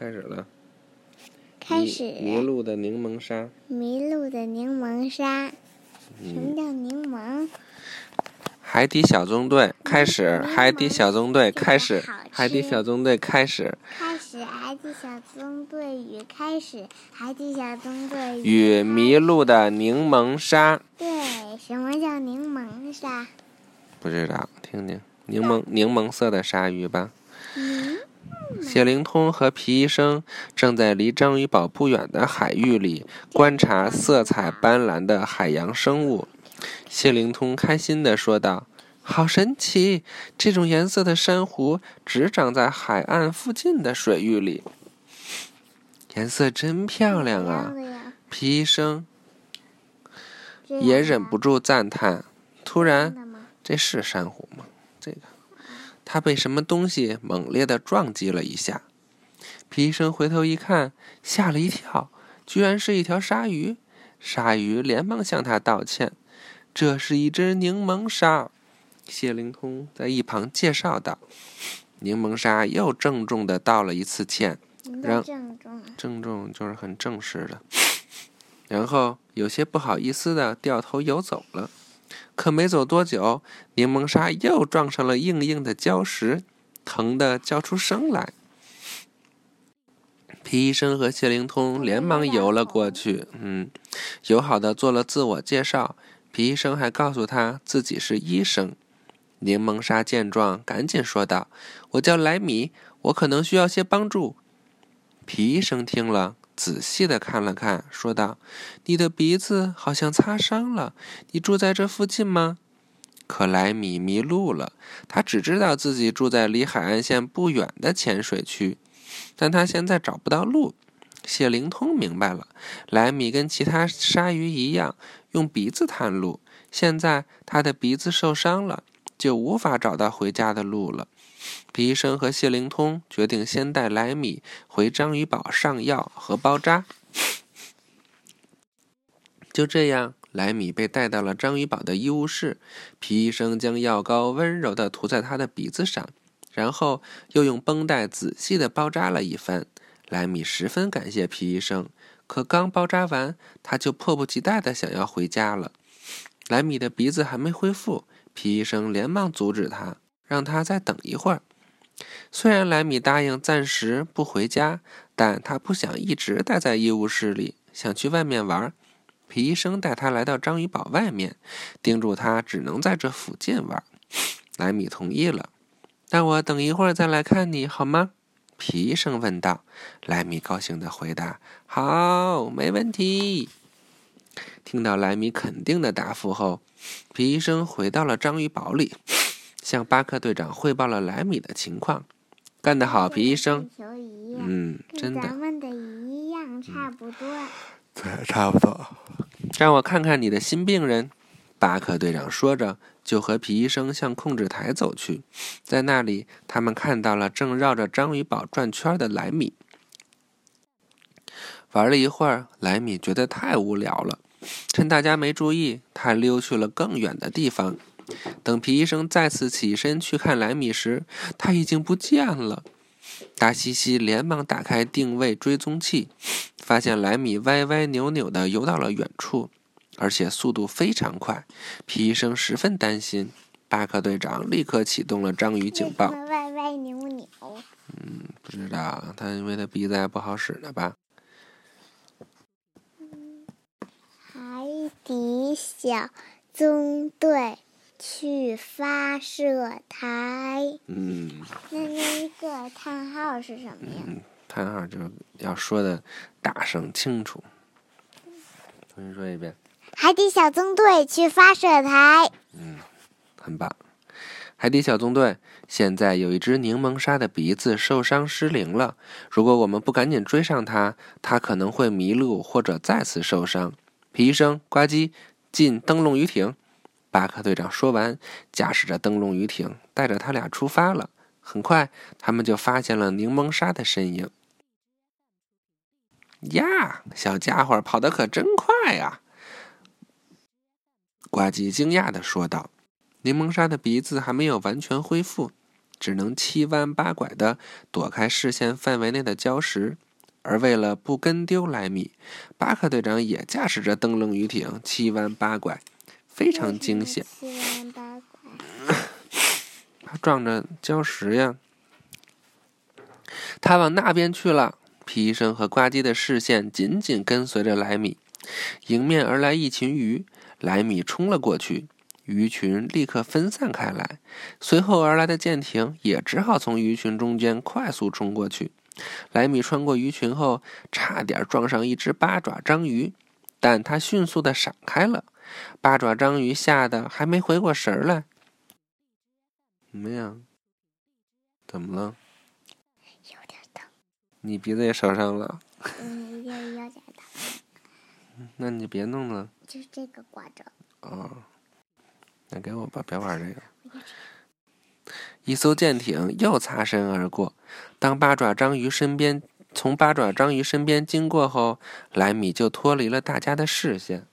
开始了。开始。迷路的柠檬沙。迷路的柠檬沙。什么叫柠檬？海底小纵队开始。海底小纵队开始。海底小纵队开始。开始。海底小纵队与开始。海底小纵队与迷路的柠檬沙。对，什么叫柠檬沙？不知道，听听。柠檬柠檬色的鲨鱼吧。谢灵通和皮医生正在离章鱼堡不远的海域里观察色彩斑斓的海洋生物。谢灵通开心地说道：“好神奇！这种颜色的珊瑚只长在海岸附近的水域里。颜色真漂亮啊！”皮医生也忍不住赞叹。突然，这是珊瑚吗？这个。他被什么东西猛烈的撞击了一下，皮医生回头一看，吓了一跳，居然是一条鲨鱼。鲨鱼连忙向他道歉：“这是一只柠檬鲨。”谢灵通在一旁介绍道：“柠檬鲨又郑重的道了一次歉，让郑重，郑重就是很正式的，然后有些不好意思的掉头游走了。”可没走多久，柠檬鲨又撞上了硬硬的礁石，疼得叫出声来。皮医生和谢灵通连忙游了过去，嗯，友好的做了自我介绍。皮医生还告诉他自己是医生。柠檬鲨见状，赶紧说道：“我叫莱米，我可能需要些帮助。”皮医生听了。仔细的看了看，说道：“你的鼻子好像擦伤了。你住在这附近吗？”可莱米迷路了，他只知道自己住在离海岸线不远的浅水区，但他现在找不到路。谢灵通明白了，莱米跟其他鲨鱼一样用鼻子探路，现在他的鼻子受伤了，就无法找到回家的路了。皮医生和谢灵通决定先带莱米回章鱼堡上药和包扎。就这样，莱米被带到了章鱼堡的医务室。皮医生将药膏温柔地涂在他的鼻子上，然后又用绷带仔细地包扎了一番。莱米十分感谢皮医生，可刚包扎完，他就迫不及待地想要回家了。莱米的鼻子还没恢复，皮医生连忙阻止他。让他再等一会儿。虽然莱米答应暂时不回家，但他不想一直待在医务室里，想去外面玩。皮医生带他来到章鱼堡外面，叮嘱他只能在这附近玩。莱米同意了。那我等一会儿再来看你好吗？皮医生问道。莱米高兴地回答：“好，没问题。”听到莱米肯定的答复后，皮医生回到了章鱼堡里。向巴克队长汇报了莱米的情况，干得好，皮医生。嗯，真的。咱们的一样，差不多。对，差不多。让我看看你的新病人，巴克队长说着，就和皮医生向控制台走去。在那里，他们看到了正绕着章鱼堡转圈的莱米。玩了一会儿，莱米觉得太无聊了，趁大家没注意，他溜去了更远的地方。等皮医生再次起身去看莱米时，他已经不见了。达西西连忙打开定位追踪器，发现莱米歪歪扭扭地游到了远处，而且速度非常快。皮医生十分担心，巴克队长立刻启动了章鱼警报。歪歪扭扭。嗯，不知道他因为他鼻子还不好使呢吧？海底小纵队。去发射台。嗯。那那一个叹号是什么呀？嗯，叹号就是要说的大声清楚。重新说一遍。海底小纵队去发射台。嗯，很棒。海底小纵队，现在有一只柠檬鲨的鼻子受伤失灵了。如果我们不赶紧追上它，它可能会迷路或者再次受伤。皮医生，呱唧，进灯笼鱼艇。巴克队长说完，驾驶着灯笼鱼艇，带着他俩出发了。很快，他们就发现了柠檬鲨的身影。呀，小家伙跑得可真快呀！呱唧惊讶地说道：“柠檬鲨的鼻子还没有完全恢复，只能七弯八拐地躲开视线范围内的礁石。而为了不跟丢莱米，巴克队长也驾驶着灯笼鱼艇七弯八拐，非常惊险。他撞着礁石呀！他往那边去了。皮医生和呱唧的视线紧紧跟随着莱米，迎面而来一群鱼，莱米冲了过去，鱼群立刻分散开来。随后而来的舰艇也只好从鱼群中间快速冲过去。莱米穿过鱼群后，差点撞上一只八爪章鱼，但他迅速的闪开了。八爪章鱼吓得还没回过神来。怎么样？怎么了？有点疼。你鼻子也受伤了？嗯，有有点疼。那你别弄了。就是这个挂着。哦，那给我吧，别玩这个。一艘舰艇又擦身而过。当八爪章鱼身边从八爪章鱼身边经过后，莱米就脱离了大家的视线。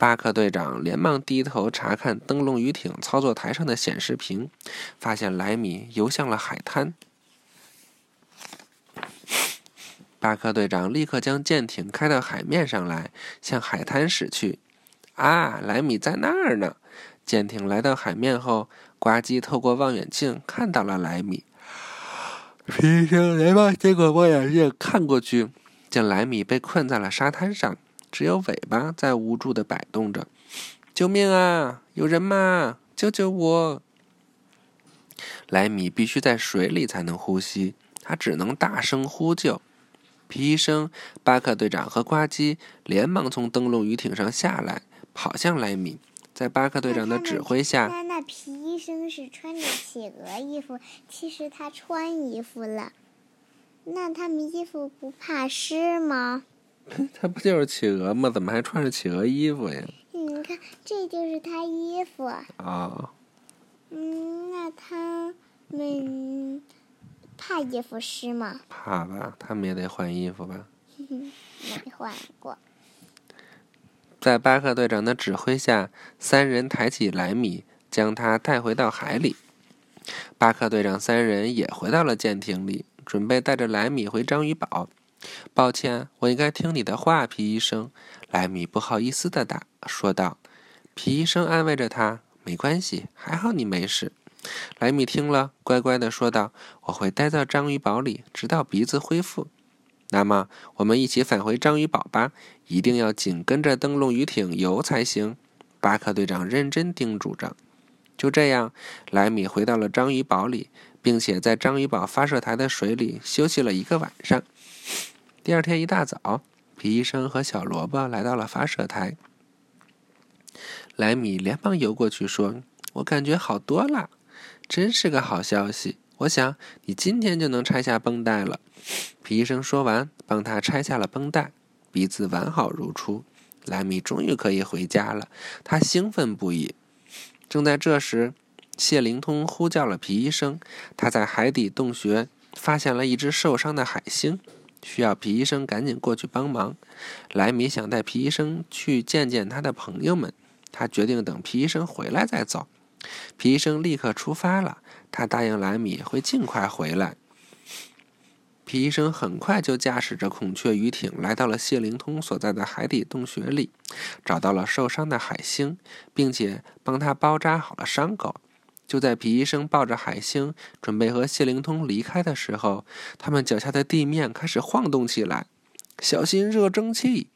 巴克队长连忙低头查看灯笼鱼艇操作台上的显示屏，发现莱米游向了海滩。巴克队长立刻将舰艇开到海面上来，向海滩驶去。啊，莱米在那儿呢！舰艇来到海面后，呱唧透过望远镜看到了莱米。皮医生连忙接过望远镜看过去，见莱米被困在了沙滩上，只有尾巴在无助的摆动着。救命啊！有人吗？救救我！莱米必须在水里才能呼吸，他只能大声呼救。皮医生、巴克队长和呱唧连忙从灯笼鱼艇上下来，跑向莱米。在巴克队长的指挥下，那那皮医生是穿着企鹅衣服，其实他穿衣服了。那他们衣服不怕湿吗？他不就是企鹅吗？怎么还穿着企鹅衣服呀？你看，这就是他衣服。啊。嗯，那他们怕衣服湿吗？怕吧，他们也得换衣服吧。没换过。在巴克队长的指挥下，三人抬起莱米，将他带回到海里。巴克队长三人也回到了舰艇里，准备带着莱米回章鱼堡。抱歉，我应该听你的话，皮医生。莱米不好意思的答说道。皮医生安慰着他：“没关系，还好你没事。”莱米听了，乖乖的说道：“我会待在章鱼堡里，直到鼻子恢复。”那么，我们一起返回章鱼堡吧！一定要紧跟着灯笼鱼艇游才行。巴克队长认真叮嘱着。就这样，莱米回到了章鱼堡里，并且在章鱼堡发射台的水里休息了一个晚上。第二天一大早，皮医生和小萝卜来到了发射台。莱米连忙游过去说：“我感觉好多了，真是个好消息。”我想你今天就能拆下绷带了。皮医生说完，帮他拆下了绷带，鼻子完好如初。莱米终于可以回家了，他兴奋不已。正在这时，谢灵通呼叫了皮医生。他在海底洞穴发现了一只受伤的海星，需要皮医生赶紧过去帮忙。莱米想带皮医生去见见他的朋友们，他决定等皮医生回来再走。皮医生立刻出发了。他答应莱米会尽快回来。皮医生很快就驾驶着孔雀鱼艇来到了谢灵通所在的海底洞穴里，找到了受伤的海星，并且帮他包扎好了伤口。就在皮医生抱着海星准备和谢灵通离开的时候，他们脚下的地面开始晃动起来，“小心热蒸汽！”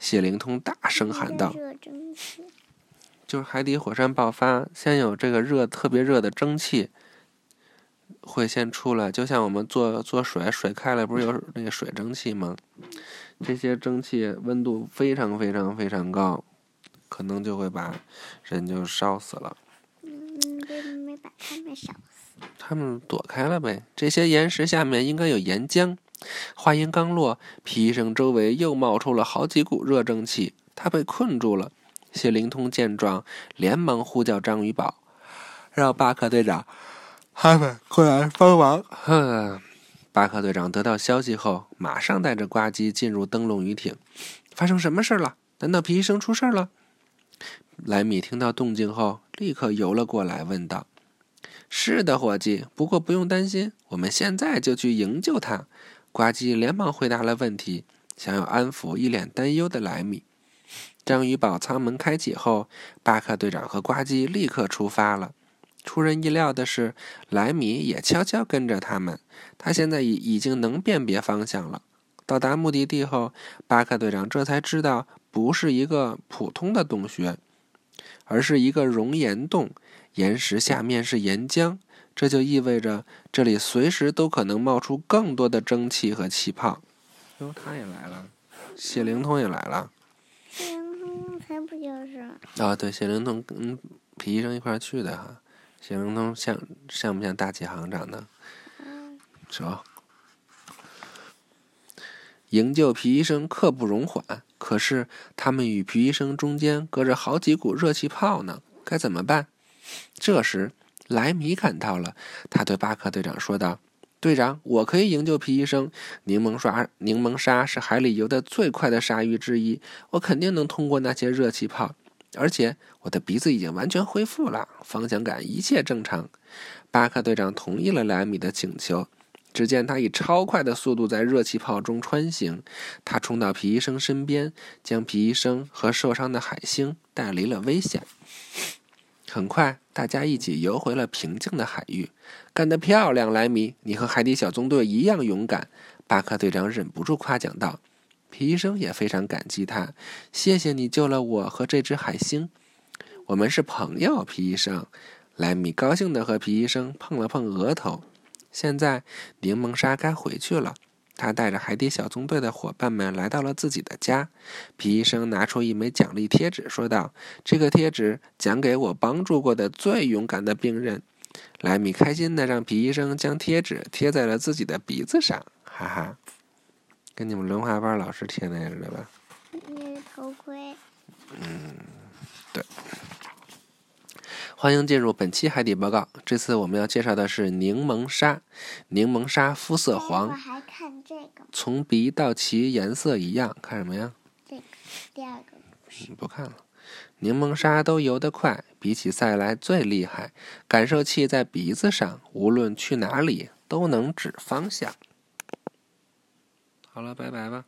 谢灵通大声喊道。热蒸汽就是海底火山爆发，先有这个热特别热的蒸汽。会先出来，就像我们做做水，水开了不是有那个水蒸气吗？这些蒸汽温度非常非常非常高，可能就会把人就烧死了。没把他们烧死？他们躲开了呗。这些岩石下面应该有岩浆。话音刚落，皮医生周围又冒出了好几股热蒸汽，他被困住了。谢灵通见状，连忙呼叫章鱼宝，让巴克队长。他们过来帮忙。呵，巴克队长得到消息后，马上带着呱唧进入灯笼鱼艇。发生什么事了？难道皮医生出事了？莱米听到动静后，立刻游了过来，问道：“是的，伙计。不过不用担心，我们现在就去营救他。呱唧连忙回答了问题，想要安抚一脸担忧的莱米。章鱼堡舱门开启后，巴克队长和呱唧立刻出发了。出人意料的是，莱米也悄悄跟着他们。他现在已已经能辨别方向了。到达目的地后，巴克队长这才知道，不是一个普通的洞穴，而是一个熔岩洞。岩石下面是岩浆，这就意味着这里随时都可能冒出更多的蒸汽和气泡。哟，他也来了，谢灵通也来了。谢灵通才不就是？啊，对，谢灵通跟皮医生一块去的哈。谢灵通像像不像大启航长得？嗯。是吧？营救皮医生刻不容缓，可是他们与皮医生中间隔着好几股热气泡呢，该怎么办？这时，莱米赶到了，他对巴克队长说道：“队长，我可以营救皮医生。柠檬刷柠檬鲨是海里游得最快的鲨鱼之一，我肯定能通过那些热气泡。而且我的鼻子已经完全恢复了，方向感一切正常。”巴克队长同意了莱米的请求。只见他以超快的速度在热气泡中穿行，他冲到皮医生身边，将皮医生和受伤的海星带离了危险。很快，大家一起游回了平静的海域。干得漂亮，莱米！你和海底小纵队一样勇敢。巴克队长忍不住夸奖道。皮医生也非常感激他，谢谢你救了我和这只海星。我们是朋友，皮医生。莱米高兴地和皮医生碰了碰额头。现在，柠檬鲨该回去了。他带着海底小纵队的伙伴们来到了自己的家。皮医生拿出一枚奖励贴纸，说道：“这个贴纸奖给我帮助过的最勇敢的病人。”莱米开心的让皮医生将贴纸贴在了自己的鼻子上，哈哈，跟你们轮滑班老师贴那似的吧？那是头盔。嗯，对。欢迎进入本期海底报告。这次我们要介绍的是柠檬鲨。柠檬鲨肤色黄，我还看这个，从鼻到鳍颜色一样。看什么呀？这个第二个。不看了。柠檬鲨都游得快，比起赛来最厉害。感受器在鼻子上，无论去哪里都能指方向。好了，拜拜吧。